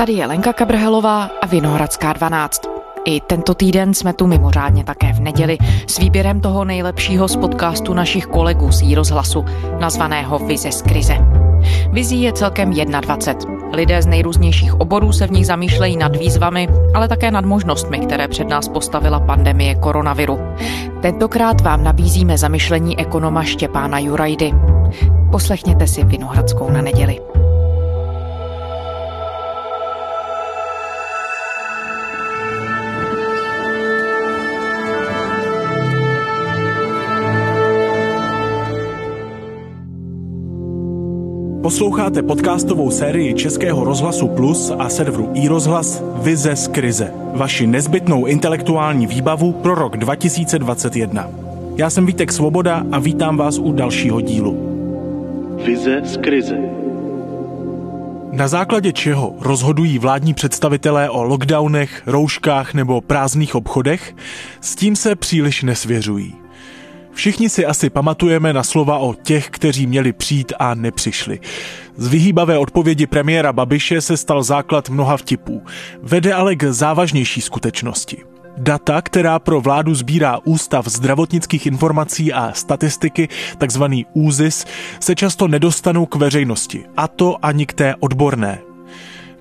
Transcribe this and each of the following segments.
Tady je Lenka Kabrhelová a Vinohradská 12. I tento týden jsme tu mimořádně také v neděli s výběrem toho nejlepšího z podcastu našich kolegů z rozhlasu, nazvaného Vize z krize. Vizí je celkem 21. Lidé z nejrůznějších oborů se v nich zamýšlejí nad výzvami, ale také nad možnostmi, které před nás postavila pandemie koronaviru. Tentokrát vám nabízíme zamyšlení ekonoma Štěpána Jurajdy. Poslechněte si Vinohradskou na neděli. Posloucháte podcastovou sérii Českého rozhlasu Plus a serveru iRozhlas Vize z krize. Vaši nezbytnou intelektuální výbavu pro rok 2021. Já jsem Vítek Svoboda a vítám vás u dalšího dílu. Vize z krize. Na základě čeho rozhodují vládní představitelé o lockdownech, rouškách nebo prázdných obchodech, s tím se příliš nesvěřují. Všichni si asi pamatujeme na slova o těch, kteří měli přijít a nepřišli. Z vyhýbavé odpovědi premiéra Babiše se stal základ mnoha vtipů. Vede ale k závažnější skutečnosti. Data, která pro vládu sbírá Ústav zdravotnických informací a statistiky, takzvaný ÚZIS, se často nedostanou k veřejnosti, a to ani k té odborné.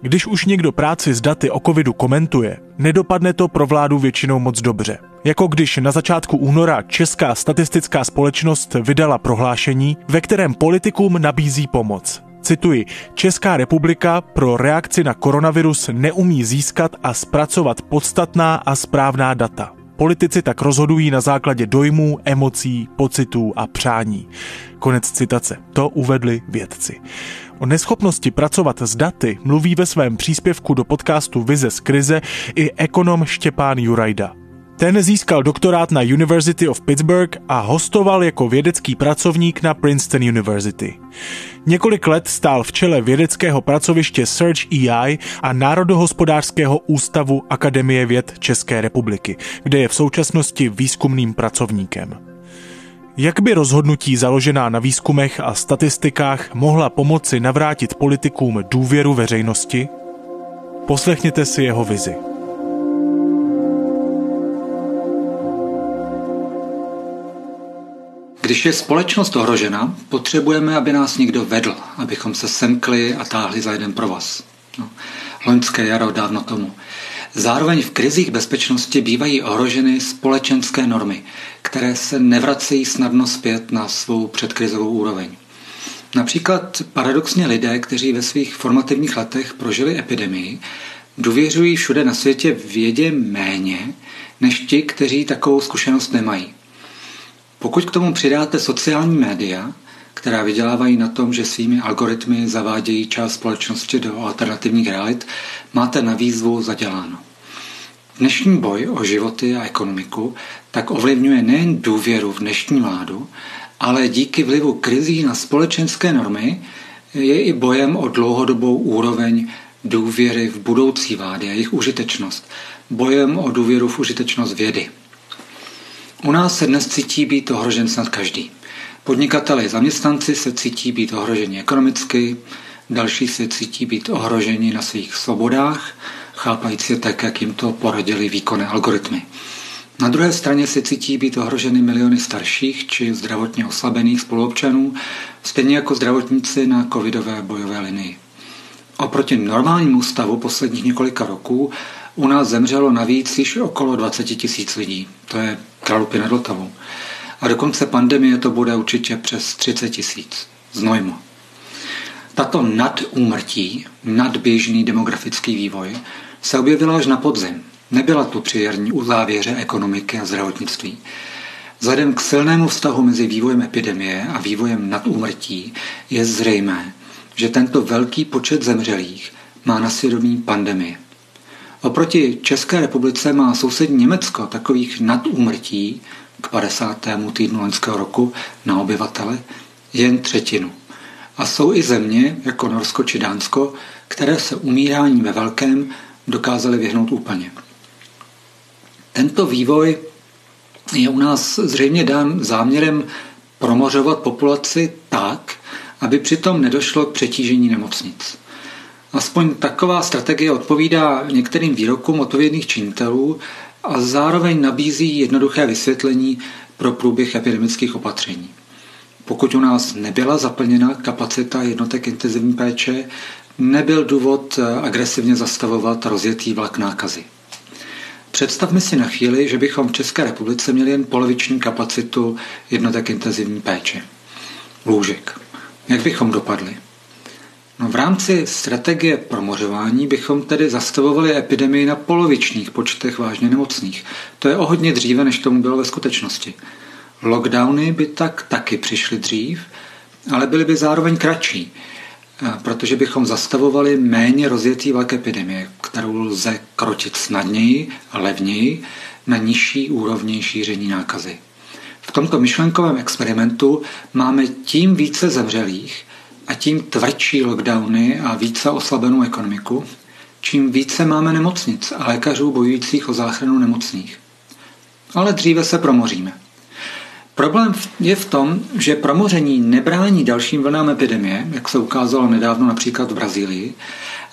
Když už někdo práci s daty o covidu komentuje, nedopadne to pro vládu většinou moc dobře. Jako když na začátku února Česká statistická společnost vydala prohlášení, ve kterém politikům nabízí pomoc. Cituji, Česká republika pro reakci na koronavirus neumí získat a zpracovat podstatná a správná data. Politici tak rozhodují na základě dojmů, emocí, pocitů a přání. Konec citace. To uvedli vědci. O neschopnosti pracovat s daty mluví ve svém příspěvku do podcastu Vize z krize i ekonom Štěpán Jurajda. Ten získal doktorát na University of Pittsburgh a hostoval jako vědecký pracovník na Princeton University. Několik let stál v čele vědeckého pracoviště Search EI a Národohospodářského ústavu Akademie věd České republiky, kde je v současnosti výzkumným pracovníkem. Jak by rozhodnutí založená na výzkumech a statistikách mohla pomoci navrátit politikům důvěru veřejnosti? Poslechněte si jeho vizi. Když je společnost ohrožena, potřebujeme, aby nás někdo vedl, abychom se semkli a táhli za jeden provaz. No, loňské jaro dávno tomu. Zároveň v krizích bezpečnosti bývají ohroženy společenské normy, které se nevracejí snadno zpět na svou předkrizovou úroveň. Například paradoxně lidé, kteří ve svých formativních letech prožili epidemii, důvěřují všude na světě vědě méně než ti, kteří takovou zkušenost nemají. Pokud k tomu přidáte sociální média, která vydělávají na tom, že svými algoritmy zavádějí část společnosti do alternativních realit, máte na výzvu zaděláno. Dnešní boj o životy a ekonomiku tak ovlivňuje nejen důvěru v dnešní vládu, ale díky vlivu krizí na společenské normy je i bojem o dlouhodobou úroveň důvěry v budoucí vlády a jejich užitečnost. Bojem o důvěru v užitečnost vědy. U nás se dnes cítí být ohrožen snad každý. Podnikatelé zaměstnanci se cítí být ohroženi ekonomicky, další se cítí být ohroženi na svých svobodách, chápající je tak, jak jim to poradili výkonné algoritmy. Na druhé straně se cítí být ohroženy miliony starších či zdravotně oslabených spoluobčanů, stejně jako zdravotníci na covidové bojové linii. Oproti normálnímu stavu posledních několika roků u nás zemřelo navíc již okolo 20 tisíc lidí. To je kralupy nad Vltavou. A do konce pandemie to bude určitě přes 30 tisíc. Znojmo. Tato nadúmrtí, nadběžný demografický vývoj se objevila až na podzim. Nebyla tu při jarní uzávěře ekonomiky a zdravotnictví. Vzhledem k silnému vztahu mezi vývojem epidemie a vývojem nadúmrtí je zřejmé, že tento velký počet zemřelých má na svědomí pandemie. Oproti České republice má sousední Německo takových nadúmrtí k 50. týdnu loňského roku na obyvatele jen třetinu. A jsou i země, jako Norsko či Dánsko, které se umírání ve velkém dokázaly vyhnout úplně. Tento vývoj je u nás zřejmě dán záměrem promořovat populaci tak, aby přitom nedošlo k přetížení nemocnic. Aspoň taková strategie odpovídá některým výrokům odpovědných činitelů a zároveň nabízí jednoduché vysvětlení pro průběh epidemických opatření. Pokud u nás nebyla zaplněna kapacita jednotek intenzivní péče, nebyl důvod agresivně zastavovat rozjetý vlak nákazy. Představme si na chvíli, že bychom v České republice měli jen poloviční kapacitu jednotek intenzivní péče. Lůžek. Jak bychom dopadli? No v rámci strategie promořování bychom tedy zastavovali epidemii na polovičních počtech vážně nemocných. To je o hodně dříve, než tomu bylo ve skutečnosti. Lockdowny by tak taky přišly dřív, ale byly by zároveň kratší, protože bychom zastavovali méně rozjetý vlak epidemie, kterou lze krotit snadněji a levněji na nižší úrovni šíření nákazy. V tomto myšlenkovém experimentu máme tím více zemřelých a tím tvrdší lockdowny a více oslabenou ekonomiku, čím více máme nemocnic a lékařů bojujících o záchranu nemocných. Ale dříve se promoříme. Problém je v tom, že promoření nebrání dalším vlnám epidemie, jak se ukázalo nedávno například v Brazílii,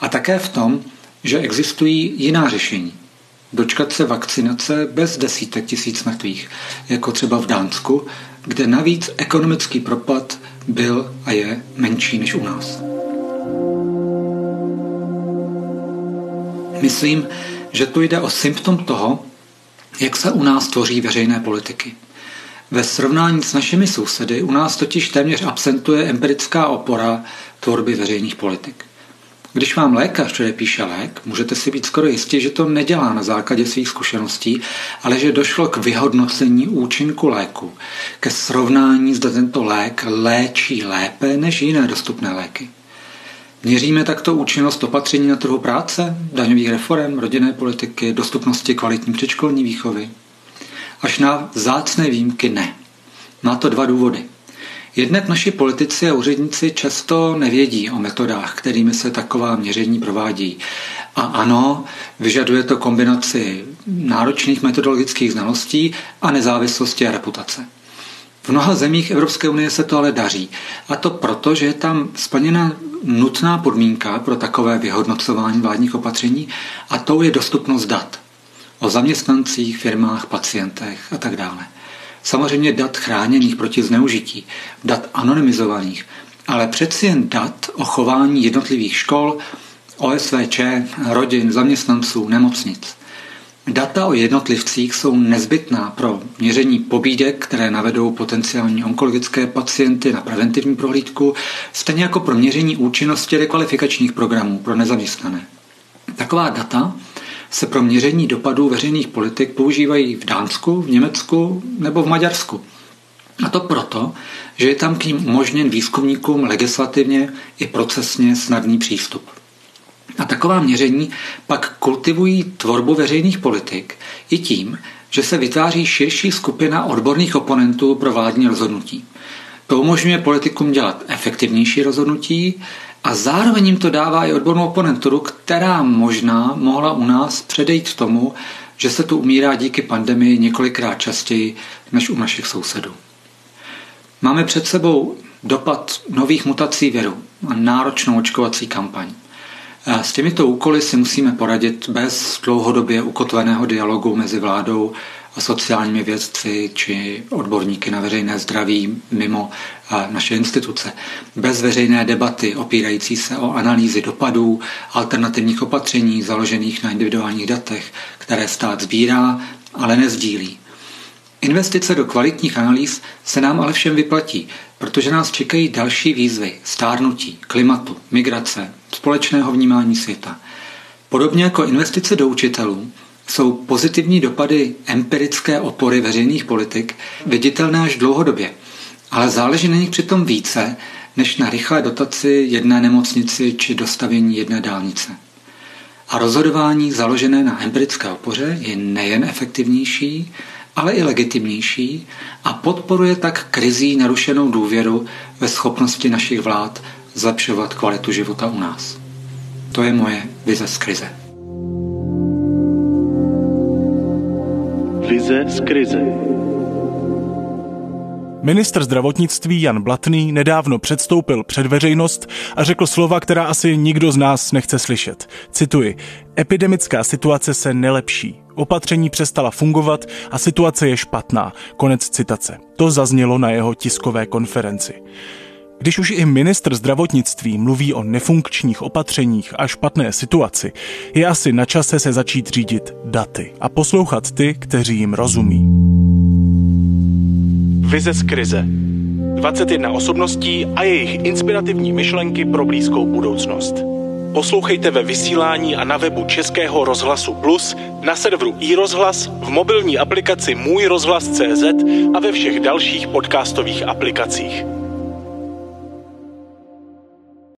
a také v tom, že existují jiná řešení. Dočkat se vakcinace bez desítek tisíc mrtvých, jako třeba v Dánsku, kde navíc ekonomický propad byl a je menší než u nás. Myslím, že tu jde o symptom toho, jak se u nás tvoří veřejné politiky. Ve srovnání s našimi sousedy u nás totiž téměř absentuje empirická opora tvorby veřejných politik. Když vám lékař předepíše lék, můžete si být skoro jistí, že to nedělá na základě svých zkušeností, ale že došlo k vyhodnocení účinku léku, ke srovnání, zda tento lék léčí lépe než jiné dostupné léky. Měříme takto účinnost opatření na trhu práce, daňových reform, rodinné politiky, dostupnosti kvalitní předškolní výchovy. Až na zácné výjimky ne. Má to dva důvody. Jednak naši politici a úředníci často nevědí o metodách, kterými se taková měření provádí. A ano, vyžaduje to kombinaci náročných metodologických znalostí a nezávislosti a reputace. V mnoha zemích Evropské unie se to ale daří. A to proto, že je tam splněna nutná podmínka pro takové vyhodnocování vládních opatření a tou je dostupnost dat o zaměstnancích, firmách, pacientech a tak dále. Samozřejmě dat chráněných proti zneužití, dat anonymizovaných, ale přeci jen dat o chování jednotlivých škol, OSVČ, rodin, zaměstnanců, nemocnic. Data o jednotlivcích jsou nezbytná pro měření pobídek, které navedou potenciální onkologické pacienty na preventivní prohlídku, stejně jako pro měření účinnosti rekvalifikačních programů pro nezaměstnané. Taková data se pro měření dopadů veřejných politik používají v Dánsku, v Německu nebo v Maďarsku. A to proto, že je tam k ním umožněn výzkumníkům legislativně i procesně snadný přístup. A taková měření pak kultivují tvorbu veřejných politik i tím, že se vytváří širší skupina odborných oponentů pro vládní rozhodnutí. To umožňuje politikům dělat efektivnější rozhodnutí a zároveň jim to dává i odbornou oponenturu, která možná mohla u nás předejít tomu, že se tu umírá díky pandemii několikrát častěji než u našich sousedů. Máme před sebou dopad nových mutací viru a náročnou očkovací kampaň. S těmito úkoly si musíme poradit bez dlouhodobě ukotveného dialogu mezi vládou sociálními vědci či odborníky na veřejné zdraví mimo naše instituce. Bez veřejné debaty opírající se o analýzy dopadů, alternativních opatření založených na individuálních datech, které stát sbírá, ale nezdílí. Investice do kvalitních analýz se nám ale všem vyplatí, protože nás čekají další výzvy stárnutí, klimatu, migrace, společného vnímání světa. Podobně jako investice do učitelů, jsou pozitivní dopady empirické opory veřejných politik viditelné až dlouhodobě, ale záleží na nich přitom více než na rychlé dotaci jedné nemocnici či dostavění jedné dálnice. A rozhodování založené na empirické opoře je nejen efektivnější, ale i legitimnější a podporuje tak krizí narušenou důvěru ve schopnosti našich vlád zlepšovat kvalitu života u nás. To je moje vize z krize. Vize z krize. Ministr zdravotnictví Jan Blatný nedávno předstoupil před veřejnost a řekl slova, která asi nikdo z nás nechce slyšet. Cituji, epidemická situace se nelepší. Opatření přestala fungovat a situace je špatná. Konec citace. To zaznělo na jeho tiskové konferenci. Když už i ministr zdravotnictví mluví o nefunkčních opatřeních a špatné situaci, je asi na čase se začít řídit daty a poslouchat ty, kteří jim rozumí. Vize z krize. 21 osobností a jejich inspirativní myšlenky pro blízkou budoucnost. Poslouchejte ve vysílání a na webu Českého rozhlasu Plus, na serveru iRozhlas, v mobilní aplikaci Můj rozhlas CZ a ve všech dalších podcastových aplikacích.